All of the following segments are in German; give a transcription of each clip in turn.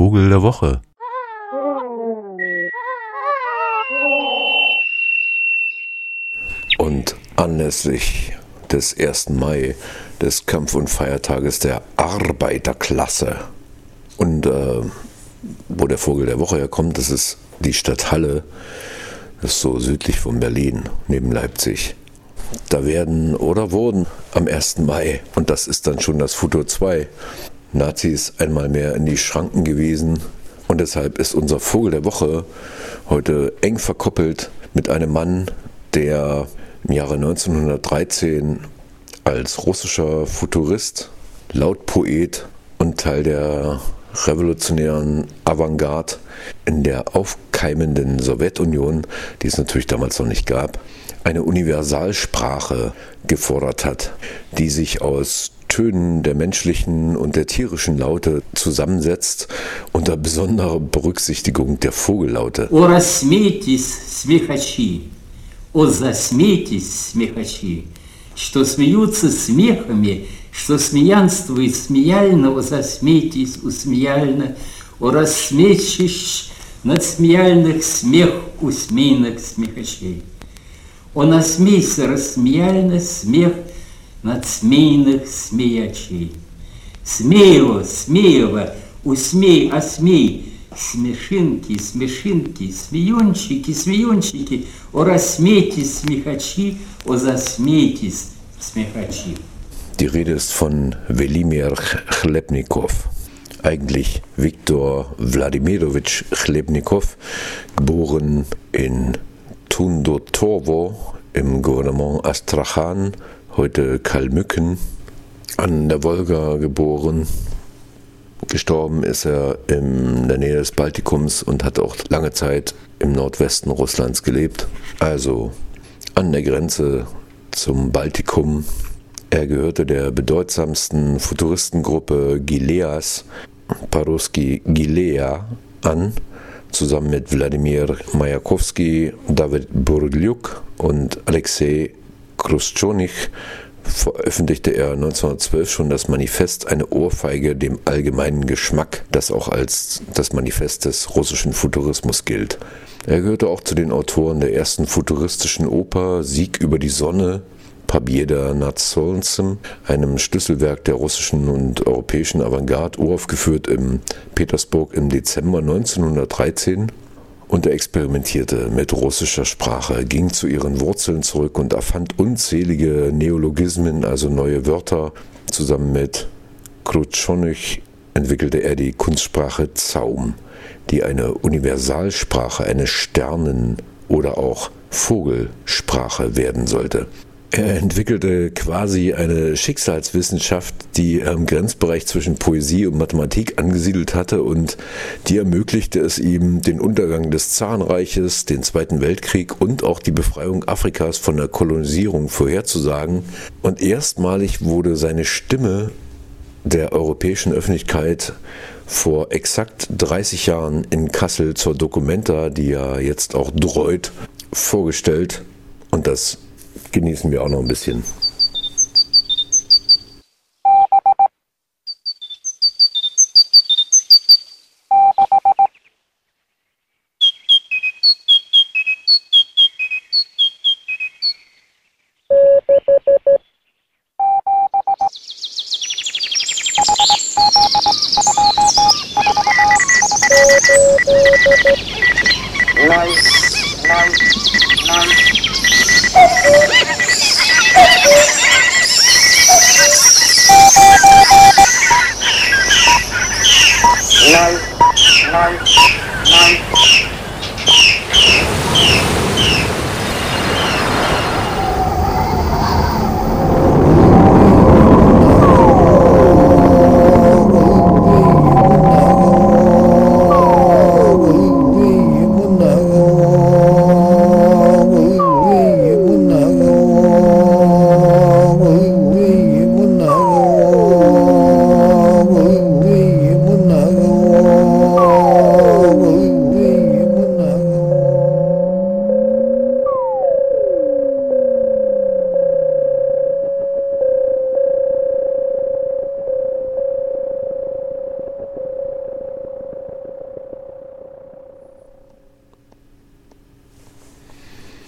Vogel der Woche. Und anlässlich des 1. Mai, des Kampf- und Feiertages der Arbeiterklasse. Und äh, wo der Vogel der Woche herkommt, das ist die Stadt Halle, das ist so südlich von Berlin, neben Leipzig. Da werden oder wurden am 1. Mai, und das ist dann schon das Futur 2, Nazis einmal mehr in die Schranken gewiesen. Und deshalb ist unser Vogel der Woche heute eng verkoppelt mit einem Mann, der im Jahre 1913 als russischer Futurist, Lautpoet und Teil der revolutionären Avantgarde in der aufkeimenden Sowjetunion, die es natürlich damals noch nicht gab, eine Universalsprache gefordert hat, die sich aus Tönen der menschlichen und der tierischen Laute zusammensetzt, unter besonderer Berücksichtigung der Vogellaute. О, рассмейтесь, смехачи, о, засмейтесь, смехачи, что смеются смехами, что смеянствует смеяльно, о, засмейтесь, усмеяльно, о, рассмейщись над смеяльных смех усмейных смехачей. О, насмейся рассмеяльно смех над смейных смеячей. Смеево, смеево, усмей, осмей, смешинки, смешинки, смеенчики, смеенчики, о, рассмейтесь, смехачи, о, засмейтесь, смехачи. Die Rede ist von Velimir Chlebnikow, eigentlich Viktor Wladimirovich Chlebnikow, geboren in Tundotorowo im Gouvernement Astrachan, heute Kalmücken, an der Wolga geboren. Gestorben ist er in der Nähe des Baltikums und hat auch lange Zeit im Nordwesten Russlands gelebt, also an der Grenze zum Baltikum. Er gehörte der bedeutsamsten Futuristengruppe Gileas, Paruski Gilea, an, zusammen mit Wladimir Majakowski, David Burgliuk und Alexei Kruschtschonich veröffentlichte er 1912 schon das Manifest Eine Ohrfeige dem allgemeinen Geschmack, das auch als das Manifest des russischen Futurismus gilt. Er gehörte auch zu den Autoren der ersten futuristischen Oper Sieg über die Sonne, Pabieda nad Solncem, einem Schlüsselwerk der russischen und europäischen Avantgarde, uraufgeführt in Petersburg im Dezember 1913 und er experimentierte mit russischer Sprache, ging zu ihren Wurzeln zurück und erfand unzählige Neologismen, also neue Wörter. Zusammen mit Krutschonich entwickelte er die Kunstsprache Zaum, die eine Universalsprache, eine Sternen- oder auch Vogelsprache werden sollte. Er entwickelte quasi eine Schicksalswissenschaft, die im Grenzbereich zwischen Poesie und Mathematik angesiedelt hatte und die ermöglichte es ihm, den Untergang des Zarenreiches, den Zweiten Weltkrieg und auch die Befreiung Afrikas von der Kolonisierung vorherzusagen. Und erstmalig wurde seine Stimme der europäischen Öffentlichkeit vor exakt 30 Jahren in Kassel zur Documenta, die ja jetzt auch dreut, vorgestellt. Und das genießen wir auch noch ein bisschen. Nein, nein, nein. Oh, my God.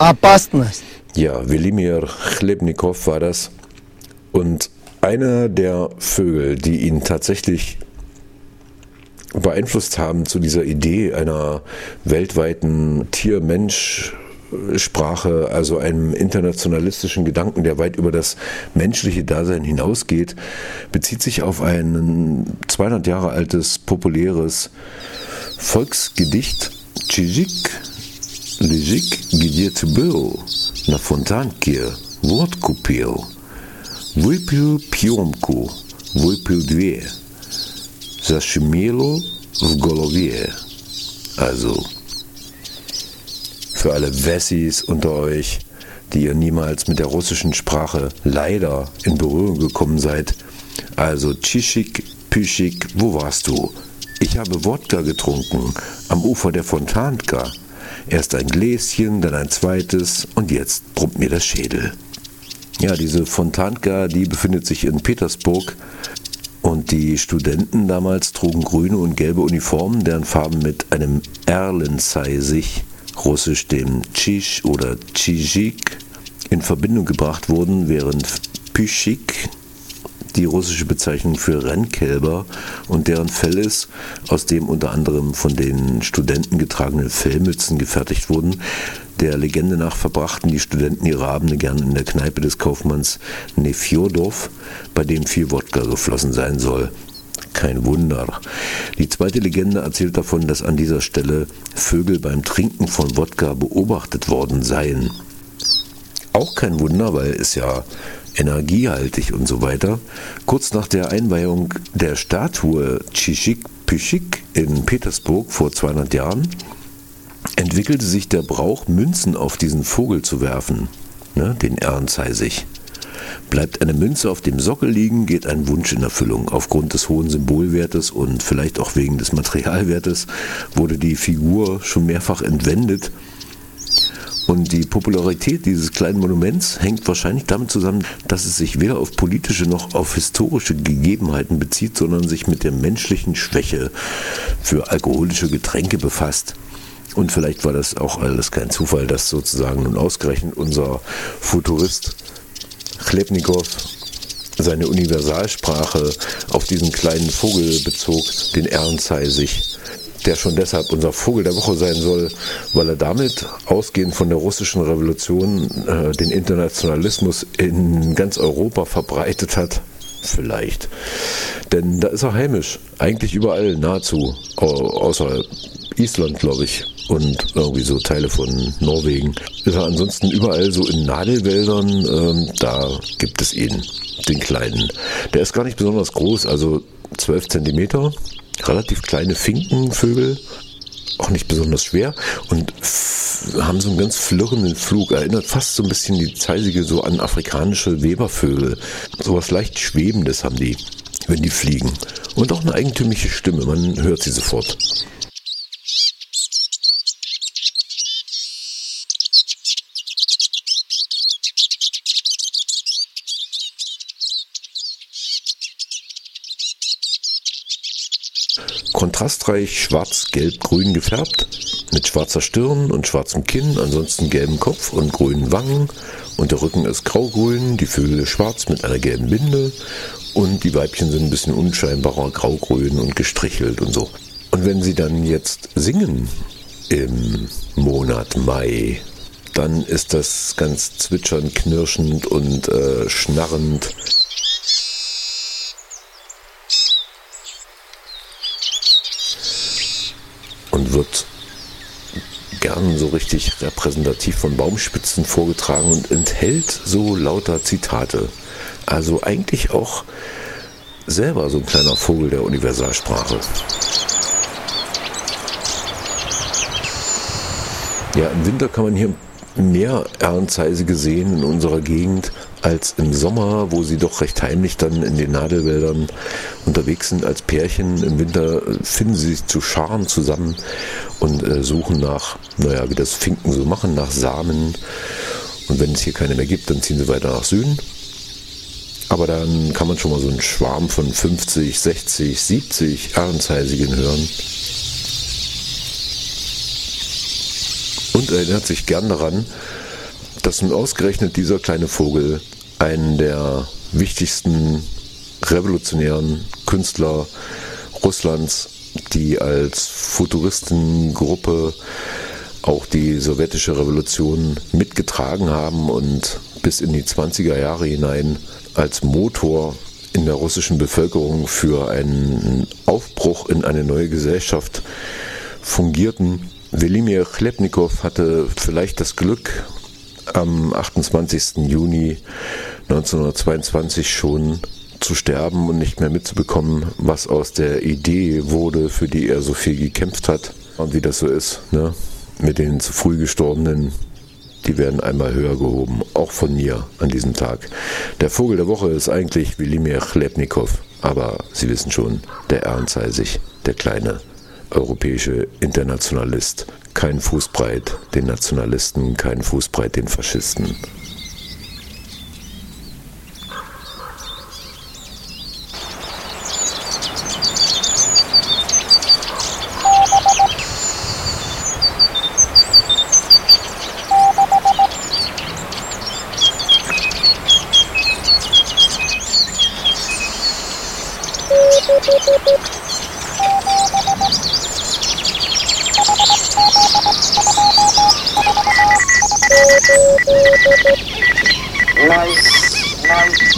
опасность. Ja, Welimir Chlebnikow war das. Und einer der Vögel, die ihn tatsächlich beeinflusst haben zu dieser Idee einer weltweiten Tier-Mensch-Sprache, also einem internationalistischen Gedanken, der weit über das menschliche Dasein hinausgeht, bezieht sich auf ein 200 Jahre altes populäres Volksgedicht Чижик, Лежик, где ты был? На фонтанке водку пил. Выпил пьемку, выпил две. Zashimelo w Golowie. Also, für alle Wessis unter euch, die ihr niemals mit der russischen Sprache leider in Berührung gekommen seid. Also, Tschishik, Püschik, wo warst du? Ich habe Wodka getrunken am Ufer der Fontanka. Erst ein Gläschen, dann ein zweites und jetzt brummt mir das Schädel. Ja, diese Fontanka, die befindet sich in Petersburg und die Studenten damals trugen grüne und gelbe Uniformen, deren Farben mit einem Erlenzeisig, russisch dem Tschisch oder Tschijik, in Verbindung gebracht wurden, während Püschik die russische Bezeichnung für Rennkälber und deren Fell ist, aus dem unter anderem von den Studenten getragenen Fellmützen gefertigt wurden. Der Legende nach verbrachten die Studenten ihre Abende gern in der Kneipe des Kaufmanns Nefjodov, bei dem viel Wodka geflossen sein soll. Kein Wunder. Die zweite Legende erzählt davon, dass an dieser Stelle Vögel beim Trinken von Wodka beobachtet worden seien. Auch kein Wunder, weil es ja energiehaltig und so weiter. Kurz nach der Einweihung der Statue Tschishik Püschik in Petersburg vor 200 Jahren entwickelte sich der Brauch, Münzen auf diesen Vogel zu werfen, ne, den Ehrenzeisig. Bleibt eine Münze auf dem Sockel liegen, geht ein Wunsch in Erfüllung. Aufgrund des hohen Symbolwertes und vielleicht auch wegen des Materialwertes wurde die Figur schon mehrfach entwendet und die Popularität dieses kleinen Monuments hängt wahrscheinlich damit zusammen, dass es sich weder auf politische noch auf historische Gegebenheiten bezieht, sondern sich mit der menschlichen Schwäche für alkoholische Getränke befasst. Und vielleicht war das auch alles kein Zufall, dass sozusagen nun ausgerechnet unser Futurist Chlebnikow seine Universalsprache auf diesen kleinen Vogel bezog, den Ernzeisig der schon deshalb unser Vogel der Woche sein soll, weil er damit, ausgehend von der russischen Revolution, äh, den Internationalismus in ganz Europa verbreitet hat. Vielleicht. Denn da ist er heimisch. Eigentlich überall, nahezu. Außer Island, glaube ich. Und irgendwie so Teile von Norwegen. Ist er ansonsten überall so in Nadelwäldern. Ähm, da gibt es ihn, den kleinen. Der ist gar nicht besonders groß, also 12 Zentimeter relativ kleine Finkenvögel, auch nicht besonders schwer und haben so einen ganz flirrenden Flug. Erinnert fast so ein bisschen die Zeisige so an afrikanische Webervögel. So was leicht Schwebendes haben die, wenn die fliegen. Und auch eine eigentümliche Stimme, man hört sie sofort. Kontrastreich schwarz-gelb-grün gefärbt, mit schwarzer Stirn und schwarzem Kinn, ansonsten gelbem Kopf und grünen Wangen. Und der Rücken ist graugrün, die Vögel schwarz mit einer gelben Binde und die Weibchen sind ein bisschen unscheinbarer graugrün und gestrichelt und so. Und wenn sie dann jetzt singen im Monat Mai, dann ist das ganz zwitschernd, knirschend und äh, schnarrend. Wird gern so richtig repräsentativ von Baumspitzen vorgetragen und enthält so lauter Zitate. Also eigentlich auch selber so ein kleiner Vogel der Universalsprache. Ja, im Winter kann man hier mehr Ernzeisige sehen in unserer Gegend als im Sommer, wo sie doch recht heimlich dann in den Nadelwäldern unterwegs sind als Pärchen. Im Winter finden sie sich zu Scharen zusammen und äh, suchen nach, naja, wie das Finken so machen, nach Samen. Und wenn es hier keine mehr gibt, dann ziehen sie weiter nach Süden. Aber dann kann man schon mal so einen Schwarm von 50, 60, 70 Ahrenzeisigen hören. Und erinnert sich gern daran, dass nun ausgerechnet dieser kleine Vogel einen der wichtigsten revolutionären Künstler Russlands, die als Futuristengruppe auch die sowjetische Revolution mitgetragen haben und bis in die 20er Jahre hinein als Motor in der russischen Bevölkerung für einen Aufbruch in eine neue Gesellschaft fungierten. Welimir Chlebnikow hatte vielleicht das Glück, am 28. Juni 1922 schon zu sterben und nicht mehr mitzubekommen, was aus der Idee wurde, für die er so viel gekämpft hat. Und wie das so ist, ne? mit den zu früh gestorbenen, die werden einmal höher gehoben, auch von mir an diesem Tag. Der Vogel der Woche ist eigentlich Wilimir Chlebnikow, aber Sie wissen schon, der Ernst sich, der kleine europäische Internationalist. Kein Fußbreit den Nationalisten, kein Fußbreit den Faschisten. Nice, nice, nice.